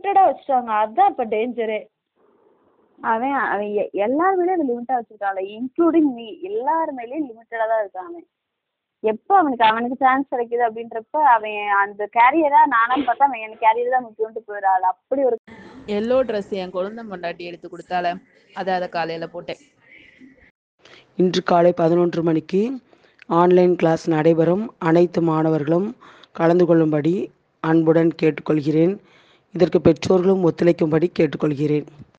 லிமிட்டடாக வச்சுட்டாங்க. அதுதான் இப்போ டேஞ்சரே அவன் அவன் எ- எல்லார் மேலேயும் லிமிட்டாக வச்சிருக்கான்ல. இன்க்ளூடிங் மீ எல்லார் மேலேயும் லிமிட்டடாக தான் இருக்கான் அவன். எப்போ அவனுக்கு அவனுக்கு சான்ஸ் கிடைக்குது அப்படின்றப்ப அவன் அந்த கேரியரா நானும் பார்த்தா அவன் என் கேரியர் தான் முக்கியம்ட்டு போயிடாள் அப்படி ஒரு எல்லோ ட்ரெஸ் என் குழந்தை பொண்டாட்டி எடுத்து கொடுத்தால. அதை அதை காலையில் போட்டேன். இன்று காலை பதினொன்று மணிக்கு ஆன்லைன் கிளாஸ் நடைபெறும். அனைத்து மாணவர்களும் கலந்து கொள்ளும்படி அன்புடன் கேட்டுக்கொள்கிறேன். இதற்கு பெற்றோர்களும் ஒத்துழைக்கும்படி கேட்டுக்கொள்கிறேன்.